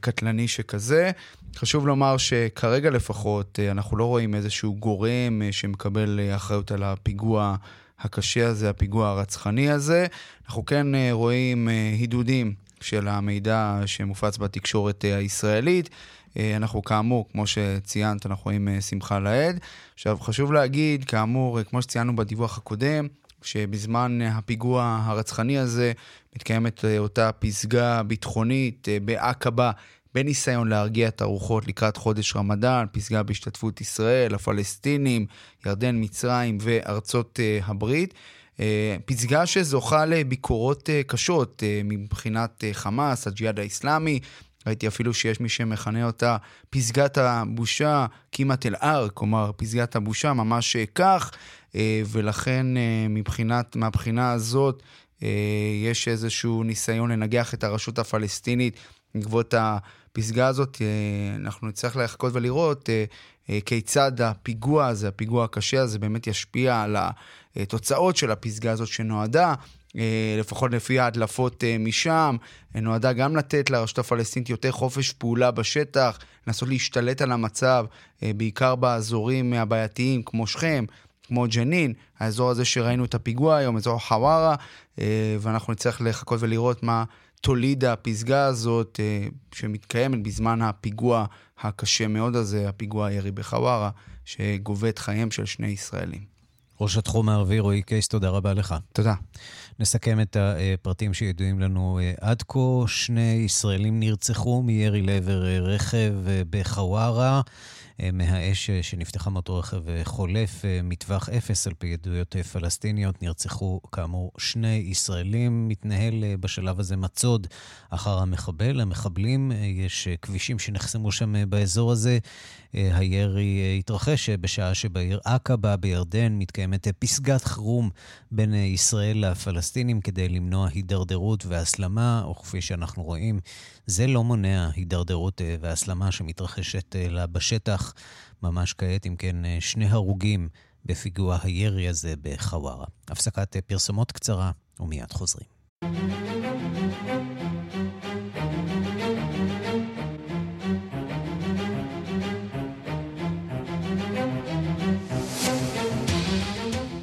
Speaker 5: קטלני שכזה. חשוב לומר שכרגע לפחות אה, אנחנו לא רואים איזשהו גורם אה, שמקבל אה, אחריות על הפיגוע הקשה הזה, הפיגוע הרצחני הזה. אנחנו כן רואים הידודים של המידע שמופץ בתקשורת הישראלית. אנחנו כאמור, כמו שציינת, אנחנו רואים שמחה לאיד. עכשיו, חשוב להגיד, כאמור, כמו שציינו בדיווח הקודם, שבזמן הפיגוע הרצחני הזה מתקיימת אותה פסגה ביטחונית בעקבה בניסיון להרגיע את הרוחות לקראת חודש רמדאן, פסגה בהשתתפות ישראל, הפלסטינים, ירדן, מצרים וארצות הברית. פסגה שזוכה לביקורות קשות מבחינת חמאס, הג'יהאד האיסלאמי. ראיתי אפילו שיש מי שמכנה אותה פסגת הבושה, כמעט אל-אר, כלומר פסגת הבושה, ממש כך, ולכן מבחינת, מהבחינה הזאת יש איזשהו ניסיון לנגח את הרשות הפלסטינית בעקבות הפסגה הזאת, אה, אנחנו נצטרך לחכות ולראות אה, אה, כיצד הפיגוע הזה, הפיגוע הקשה הזה, באמת ישפיע על התוצאות של הפסגה הזאת שנועדה. לפחות לפי ההדלפות משם, נועדה גם לתת לרשות הפלסטינית יותר חופש פעולה בשטח, לנסות להשתלט על המצב, בעיקר באזורים הבעייתיים כמו שכם, כמו ג'נין, האזור הזה שראינו את הפיגוע היום, אזור חווארה, ואנחנו נצטרך לחכות ולראות מה תוליד הפסגה הזאת אה, שמתקיימת בזמן הפיגוע הקשה מאוד הזה, הפיגוע הירי בחווארה, שגובה את חייהם של שני ישראלים.
Speaker 1: ראש התחום הערבי רועי קייס, תודה רבה לך.
Speaker 5: תודה.
Speaker 1: נסכם את הפרטים שידועים לנו אה, עד כה. שני ישראלים נרצחו מירי לעבר אה, רכב בחווארה. אה, מהאש אה, שנפתחה מאותו רכב אה, חולף מטווח אפס על פי עדויות פלסטיניות. נרצחו כאמור שני ישראלים. מתנהל בשלב הזה מצוד אחר המחבל. המחבלים, יש כבישים שנחסמו שם באזור הזה. הירי התרחש בשעה שבעיר עקבה בירדן מתקיימת פסגת חירום בין ישראל לפלסטינים כדי למנוע הידרדרות והסלמה, או כפי שאנחנו רואים, זה לא מונע הידרדרות והסלמה שמתרחשת לה בשטח. ממש כעת, אם כן, שני הרוגים בפיגוע הירי הזה בחווארה. הפסקת פרסומות קצרה ומיד חוזרים.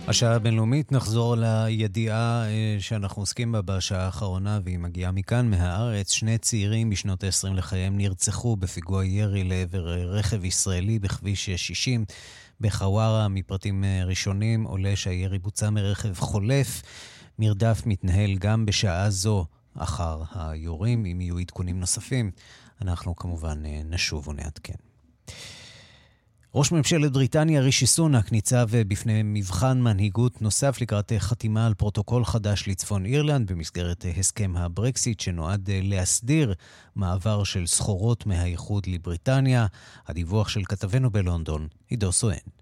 Speaker 1: השעה הבינלאומית, נחזור לידיעה אה, שאנחנו עוסקים בה בשעה האחרונה, והיא מגיעה מכאן, מהארץ. שני צעירים בשנות ה-20 לחייהם נרצחו בפיגוע ירי לעבר אה, רכב ישראלי בכביש 60 בחווארה. מפרטים אה, ראשונים עולה שהירי בוצע מרכב חולף. מרדף מתנהל גם בשעה זו אחר היורים. אם יהיו עדכונים נוספים, אנחנו כמובן נשוב ונעדכן. ראש ממשלת בריטניה רישי סונאק ניצב בפני מבחן מנהיגות נוסף לקראת חתימה על פרוטוקול חדש לצפון אירלנד במסגרת הסכם הברקסיט שנועד להסדיר מעבר של סחורות מהאיחוד לבריטניה. הדיווח של כתבנו בלונדון, עידו סואן.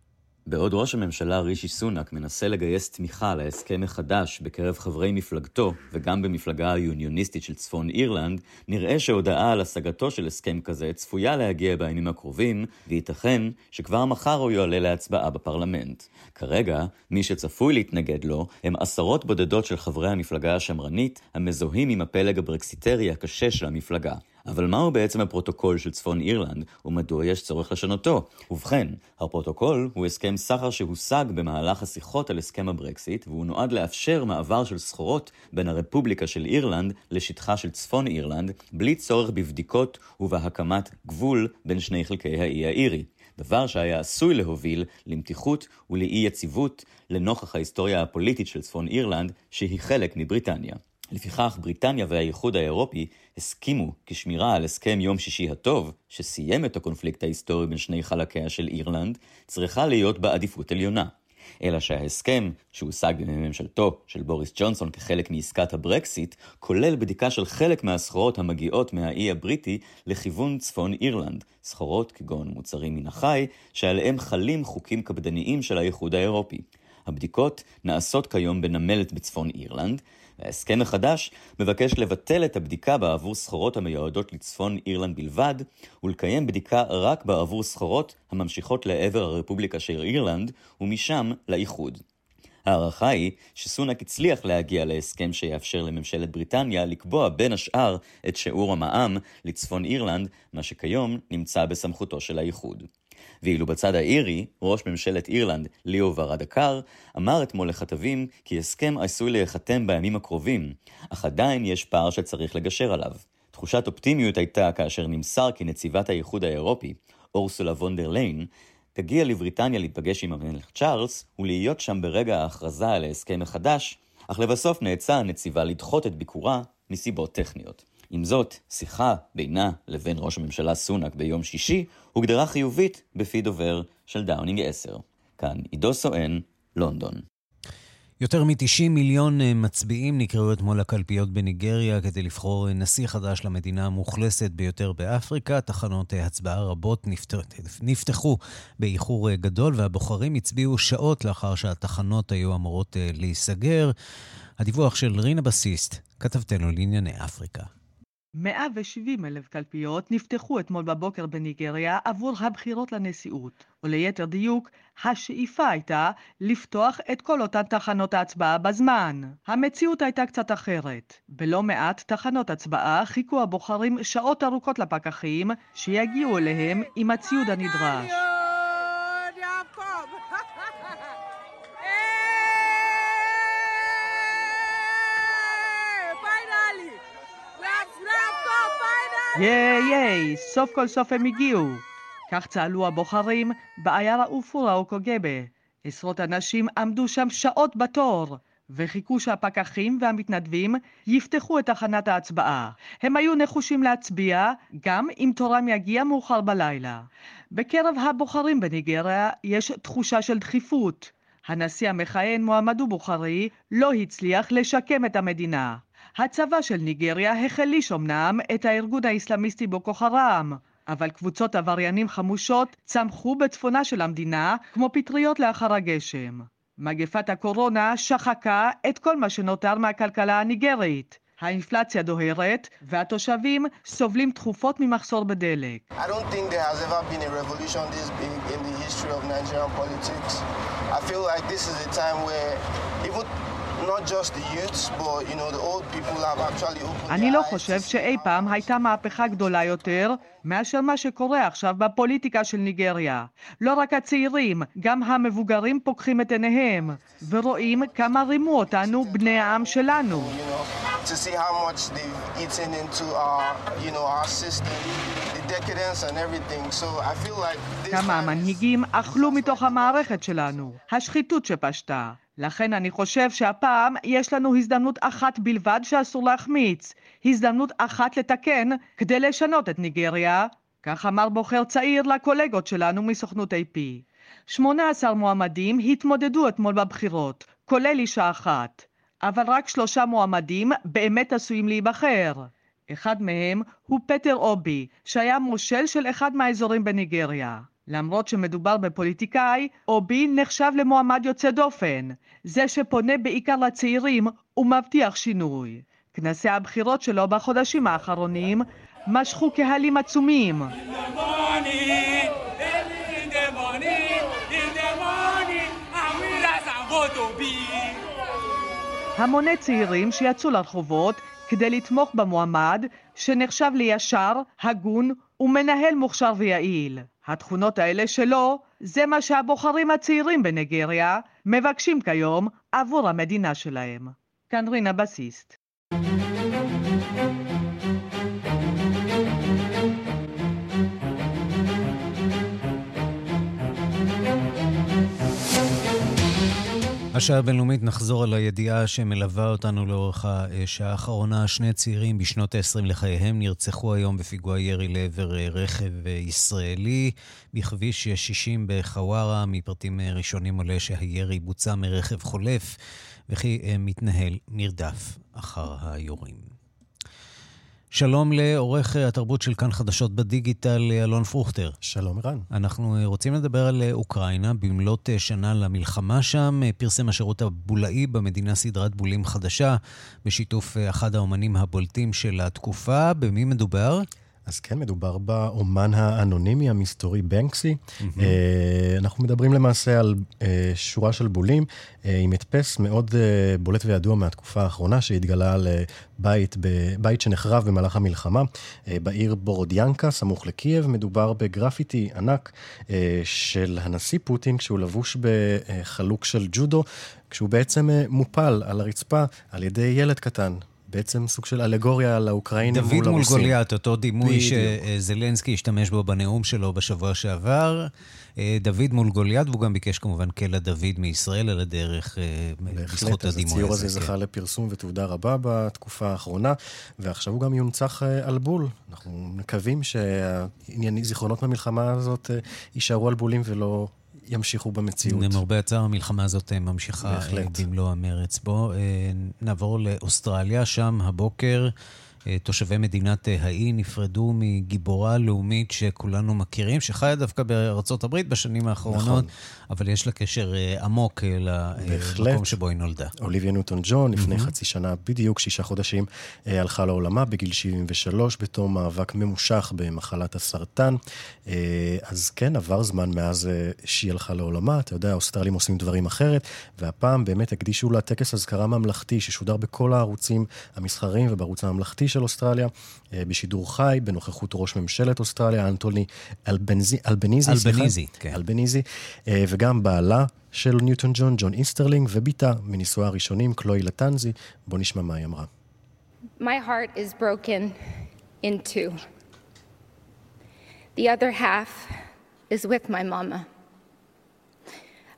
Speaker 17: בעוד ראש הממשלה רישי סונאק מנסה לגייס תמיכה להסכם מחודש בקרב חברי מפלגתו וגם במפלגה היוניוניסטית של צפון אירלנד, נראה שהודעה על השגתו של הסכם כזה צפויה להגיע בימים הקרובים, וייתכן שכבר מחר הוא יועלה להצבעה בפרלמנט. כרגע, מי שצפוי להתנגד לו הם עשרות בודדות של חברי המפלגה השמרנית המזוהים עם הפלג הברקסיטרי הקשה של המפלגה. אבל מהו בעצם הפרוטוקול של צפון אירלנד, ומדוע יש צורך לשנותו? ובכן, הפרוטוקול הוא הסכם סחר שהושג במהלך השיחות על הסכם הברקסיט, והוא נועד לאפשר מעבר של סחורות בין הרפובליקה של אירלנד לשטחה של צפון אירלנד, בלי צורך בבדיקות ובהקמת גבול בין שני חלקי האי האירי. דבר שהיה עשוי להוביל למתיחות ולאי יציבות לנוכח ההיסטוריה הפוליטית של צפון אירלנד, שהיא חלק מבריטניה. לפיכך, בריטניה והאיחוד האירופי הסכימו כשמירה על הסכם יום שישי הטוב, שסיים את הקונפליקט ההיסטורי בין שני חלקיה של אירלנד, צריכה להיות בעדיפות עליונה. אלא שההסכם שהושג בממשלתו של בוריס ג'ונסון כחלק מעסקת הברקסיט, כולל בדיקה של חלק מהסחורות המגיעות מהאי הבריטי לכיוון צפון אירלנד, סחורות כגון מוצרים מן החי, שעליהם חלים חוקים קפדניים של האיחוד האירופי. הבדיקות נעשות כיום בנמלת בצפון אירלנד, וההסכם החדש מבקש לבטל את הבדיקה בעבור סחורות המיועדות לצפון אירלנד בלבד, ולקיים בדיקה רק בעבור סחורות הממשיכות לעבר הרפובליקה של אירלנד, ומשם לאיחוד. ההערכה היא שסונאק הצליח להגיע להסכם שיאפשר לממשלת בריטניה לקבוע בין השאר את שיעור המע"מ לצפון אירלנד, מה שכיום נמצא בסמכותו של האיחוד. ואילו בצד האירי, ראש ממשלת אירלנד, ליאו ורדקר, אמר אתמול לכתבים כי הסכם עשוי להיחתם בימים הקרובים, אך עדיין יש פער שצריך לגשר עליו. תחושת אופטימיות הייתה כאשר נמסר כי נציבת האיחוד האירופי, אורסולה פון דר ליין, תגיע לבריטניה להיפגש עם המלך צ'ארלס ולהיות שם ברגע ההכרזה על ההסכם החדש, אך לבסוף נאלצה הנציבה לדחות את ביקורה מסיבות טכניות. עם זאת, שיחה בינה לבין ראש הממשלה סונאק ביום שישי הוגדרה חיובית בפי דובר של דאונינג 10. כאן עידו סואן, לונדון.
Speaker 1: יותר מ-90 מיליון אה, מצביעים נקראו אתמול לקלפיות בניגריה כדי לבחור אה, נשיא חדש למדינה המאוכלסת ביותר באפריקה. תחנות אה, הצבעה רבות נפתחו באיחור גדול, והבוחרים הצביעו שעות לאחר שהתחנות היו אמורות להיסגר. הדיווח של רינה בסיסט, כתבתנו לענייני אפריקה.
Speaker 18: 170 אלף קלפיות נפתחו אתמול בבוקר בניגריה עבור הבחירות לנשיאות, וליתר דיוק, השאיפה הייתה לפתוח את כל אותן תחנות ההצבעה בזמן. המציאות הייתה קצת אחרת. בלא מעט תחנות הצבעה חיכו הבוחרים שעות ארוכות לפקחים שיגיעו אליהם עם הציוד הנדרש. ייי ייי, סוף כל סוף הם הגיעו. כך צהלו הבוחרים בעיירה אופורה או קוגבה. עשרות אנשים עמדו שם שעות בתור, וחיכו שהפקחים והמתנדבים יפתחו את תחנת ההצבעה. הם היו נחושים להצביע, גם אם תורם יגיע מאוחר בלילה. בקרב הבוחרים בניגריה יש תחושה של דחיפות. הנשיא המכהן מועמדו בוכרי לא הצליח לשקם את המדינה. הצבא של ניגריה החליש אמנם את הארגון האסלאמיסטי בוקו חראם, אבל קבוצות עבריינים חמושות צמחו בצפונה של המדינה כמו פטריות לאחר הגשם. מגפת הקורונה שחקה את כל מה שנותר מהכלכלה הניגרית. האינפלציה דוהרת, והתושבים סובלים תכופות ממחסור בדלק. Like אני לא חושב שאי פעם הייתה מהפכה גדולה יותר מאשר מה שקורה עכשיו בפוליטיקה של ניגריה. לא רק הצעירים, גם המבוגרים פוקחים את עיניהם, ורואים כמה רימו אותנו בני העם שלנו. כמה המנהיגים אכלו מתוך המערכת שלנו, השחיתות שפשטה. לכן אני חושב שהפעם יש לנו הזדמנות אחת בלבד שאסור להחמיץ. הזדמנות אחת לתקן כדי לשנות את ניגריה. כך אמר בוחר צעיר לקולגות שלנו מסוכנות AP. 18 מועמדים התמודדו אתמול בבחירות, כולל אישה אחת. אבל רק שלושה מועמדים באמת עשויים להיבחר. אחד מהם הוא פטר אובי, שהיה מושל של אחד מהאזורים בניגריה. למרות שמדובר בפוליטיקאי, אובי נחשב למועמד יוצא דופן, זה שפונה בעיקר לצעירים ומבטיח שינוי. כנסי הבחירות שלו בחודשים האחרונים משכו קהלים עצומים. המוני צעירים שיצאו לרחובות כדי לתמוך במועמד שנחשב לישר, הגון ומנהל מוכשר ויעיל. התכונות האלה שלו, זה מה שהבוחרים הצעירים בניגריה מבקשים כיום עבור המדינה שלהם. כאן רינה בסיסט.
Speaker 1: השעה הבינלאומית נחזור על הידיעה שמלווה אותנו לאורך השעה האחרונה. שני צעירים בשנות ה-20 לחייהם נרצחו היום בפיגוע ירי לעבר רכב ישראלי בכביש 60 בחווארה. מפרטים ראשונים עולה שהירי בוצע מרכב חולף וכי מתנהל מרדף אחר היורים. שלום לעורך התרבות של כאן חדשות בדיגיטל, אלון פרוכטר.
Speaker 19: שלום, ערן.
Speaker 1: אנחנו רוצים לדבר על אוקראינה. במלאת שנה למלחמה שם, פרסם השירות הבולאי במדינה סדרת בולים חדשה, בשיתוף אחד האומנים הבולטים של התקופה. במי מדובר?
Speaker 19: אז כן, מדובר באומן האנונימי המסתורי בנקסי. Mm-hmm. אנחנו מדברים למעשה על אה, שורה של בולים אה, עם הדפס מאוד בולט וידוע מהתקופה האחרונה, שהתגלה על בית, בית שנחרב במהלך המלחמה בעיר בורודיאנקה, סמוך לקייב. מדובר בגרפיטי ענק של הנשיא פוטין, כשהוא לבוש בחלוק של ג'ודו, כשהוא בעצם מופל על הרצפה על ידי ילד קטן. בעצם סוג של אלגוריה לאוקראינים
Speaker 1: מול הרוסים. דוד מול גוליית, אותו דימוי שזלנסקי השתמש בו בנאום שלו בשבוע שעבר. אה, דוד מול גוליית, והוא גם ביקש כמובן קלע דוד מישראל על הדרך אה, בזכות הדימוי הזה.
Speaker 19: הציור הזה זכה לפרסום ותעודה רבה בתקופה האחרונה, ועכשיו הוא גם יונצח אה, על בול. אנחנו מקווים שהזיכרונות מהמלחמה הזאת יישארו על בולים ולא ימשיכו במציאות.
Speaker 1: למרבה הצער, המלחמה הזאת אה, ממשיכה אה, בהחלט. במלוא המרץ. בואו אה, נעבור לאוסטרליה, שם הבוקר תושבי מדינת אה, האי נפרדו מגיבורה לאומית שכולנו מכירים, שחיה דווקא בארצות הברית בשנים האחרונות, נכון. אבל יש לה קשר אה, עמוק למקום שבו היא נולדה.
Speaker 19: אוליביה נוטון ג'ון, לפני mm-hmm. חצי שנה, בדיוק שישה חודשים, הלכה לעולמה בגיל 73, בתום מאבק ממושך במחלת הסרטן. אז כן, עבר זמן מאז שהיא הלכה לעולמה. אתה יודע, האוסטרלים עושים דברים אחרת, והפעם באמת הקדישו לה טקס אזכרה ממלכתי ששודר בכל הערוצים המסחריים ובערוץ הממלכתי. של אוסטרליה, בשידור חי, בנוכחות ראש ממשלת אוסטרליה, אנטוני אלבניזי, אלבניזי,
Speaker 1: אלבניזי,
Speaker 19: כן. אלבניזי, וגם בעלה של ניוטון ג'ון, ג'ון איסטרלינג, ובתה מנישואיה הראשונים, קלוי לטנזי. בוא נשמע מה היא אמרה. My heart is broken in two. The other half is with my mama.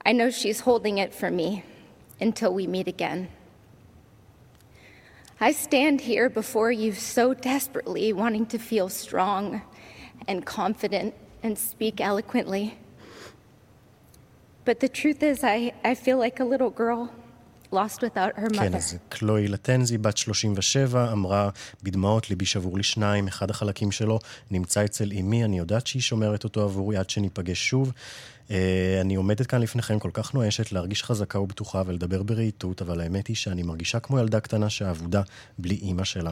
Speaker 19: I know she's holding it for me until we meet again. I stand here before you so desperately wanting to feel strong and confident and speak eloquently. But the truth is, I, I feel like a little girl lost without her mother. כן, אז קלוי לטנזי, בת 37, אמרה, בדמעות ליבי שבור לשניים, אחד החלקים שלו נמצא אצל אמי, אני יודעת שהיא שומרת אותו עבורי עד שניפגש שוב. אה, אני עומדת כאן לפניכם כל כך נואשת להרגיש חזקה ובטוחה ולדבר ברהיטות, אבל האמת היא שאני מרגישה כמו ילדה קטנה שאבודה בלי אימא שלה.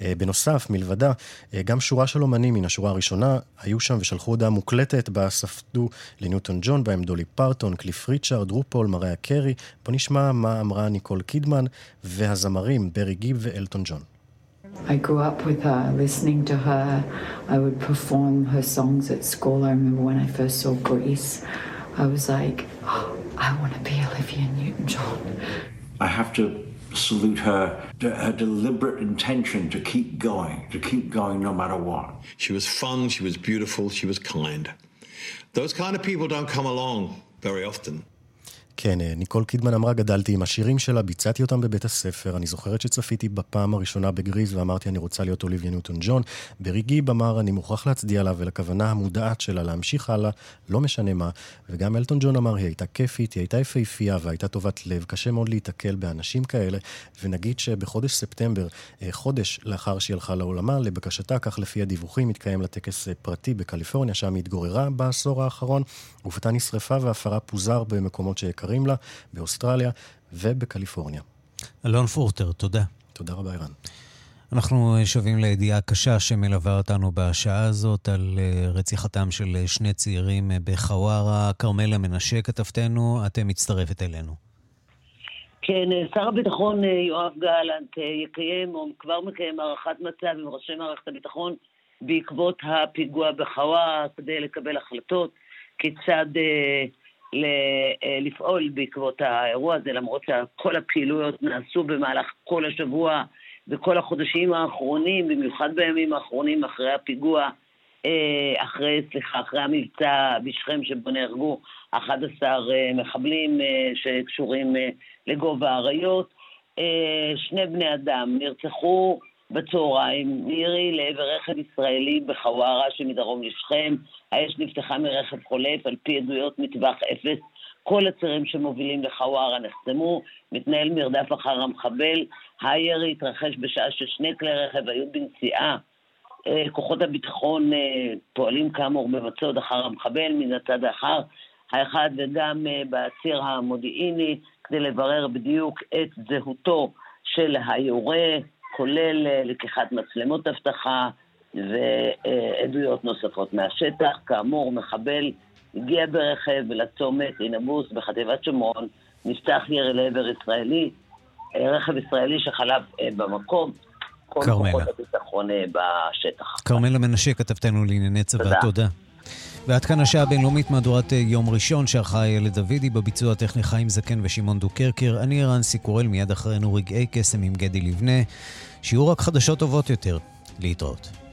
Speaker 19: אה, בנוסף, מלבדה, אה, גם שורה של אומנים מן השורה הראשונה היו שם ושלחו הודעה מוקלטת בה ספדו לניוטון ג'ון, בהם דולי פרטון, קליף ריצ'רד, רופול, מריה קרי. בוא נשמע מה אמרה ניקול קידמן והזמרים ברי גיב ואלטון ג'ון. I grew up with her, listening to her. I would perform her songs at school. I remember when I first saw Grease, I was like, oh, I want to be Olivia Newton John. I have to salute her, her deliberate intention to keep going, to keep going no matter what. She was fun, she was beautiful, she was kind. Those kind of people don't come along very often. כן, אה, ניקול קידמן אמרה, גדלתי עם השירים שלה, ביצעתי אותם בבית הספר. אני זוכרת שצפיתי בפעם הראשונה בגריז ואמרתי, אני רוצה להיות אוליביה ניוטון ג'ון. בריגיב אמר, אני מוכרח להצדיע לה ולכוונה המודעת שלה להמשיך הלאה, לא משנה מה. וגם אלטון ג'ון אמר, היא הייתה כיפית, היא הייתה יפהפייה והייתה טובת לב. קשה מאוד להיתקל באנשים כאלה. ונגיד שבחודש ספטמבר, אה, חודש לאחר שהיא הלכה לעולמה, לבקשתה, כך לפי הדיווחים, התקיים לה טקס אה, פרטי בקליפורניה, שם היא התגוררה בעשור האחרון. גופתה נשרפה והפרה פוזר במקומות שיקרים. יקרים לה, באוסטרליה ובקליפורניה.
Speaker 1: אלון פורטר, תודה.
Speaker 19: תודה רבה, ערן.
Speaker 1: אנחנו שבים לידיעה קשה שמלווה אותנו בשעה הזאת על אה, רציחתם של אה, שני צעירים אה, בחווארה. כרמלה מנשה, כתבתנו, את מצטרפת אלינו.
Speaker 3: כן, שר הביטחון יואב גלנט יקיים, או כבר מקיים הערכת מצב עם ראשי מערכת הביטחון בעקבות הפיגוע בחווארה, כדי לקבל החלטות כיצד אה, לפעול בעקבות האירוע הזה, למרות שכל הפעילויות נעשו במהלך כל השבוע וכל החודשים האחרונים, במיוחד בימים האחרונים אחרי הפיגוע, אחרי, סליחה, אחרי המבצע בשכם שבו נהרגו 11 מחבלים שקשורים לגובה האריות. שני בני אדם נרצחו בצהריים מירי לעבר רכב ישראלי בחווארה שמדרום לשכם. האש נפתחה מרכב חולף על פי עדויות מטווח אפס. כל הצירים שמובילים לחווארה נחסמו, מתנהל מרדף אחר המחבל. הירי התרחש בשעה ששני כלי רכב היו בנסיעה. אה, כוחות הביטחון אה, פועלים כאמור במצוד אחר המחבל מן הצד האחר, האחד וגם אה, בציר המודיעיני כדי לברר בדיוק את זהותו של היורה. כולל אה, לקיחת מצלמות אבטחה ועדויות נוספות מהשטח. כאמור, מחבל הגיע ברכב לצומת עינבוס בחטיבת שומרון, נפתח ירי לעבר ישראלי, אה, רכב ישראלי שחלף אה, במקום. כל כוחות הביטחון בשטח.
Speaker 1: כרמלה מנשה, כתבתנו לענייני צבא, תודה. תודה. ועד כאן השעה הבינלאומית מהדורת יום ראשון שערכה איילת דוידי בביצוע הטכני חיים זקן ושמעון דוקרקר. אני רנסי קורל, מיד אחרינו רגעי קסם עם גדי לבנה. שיהיו רק חדשות טובות יותר. להתראות.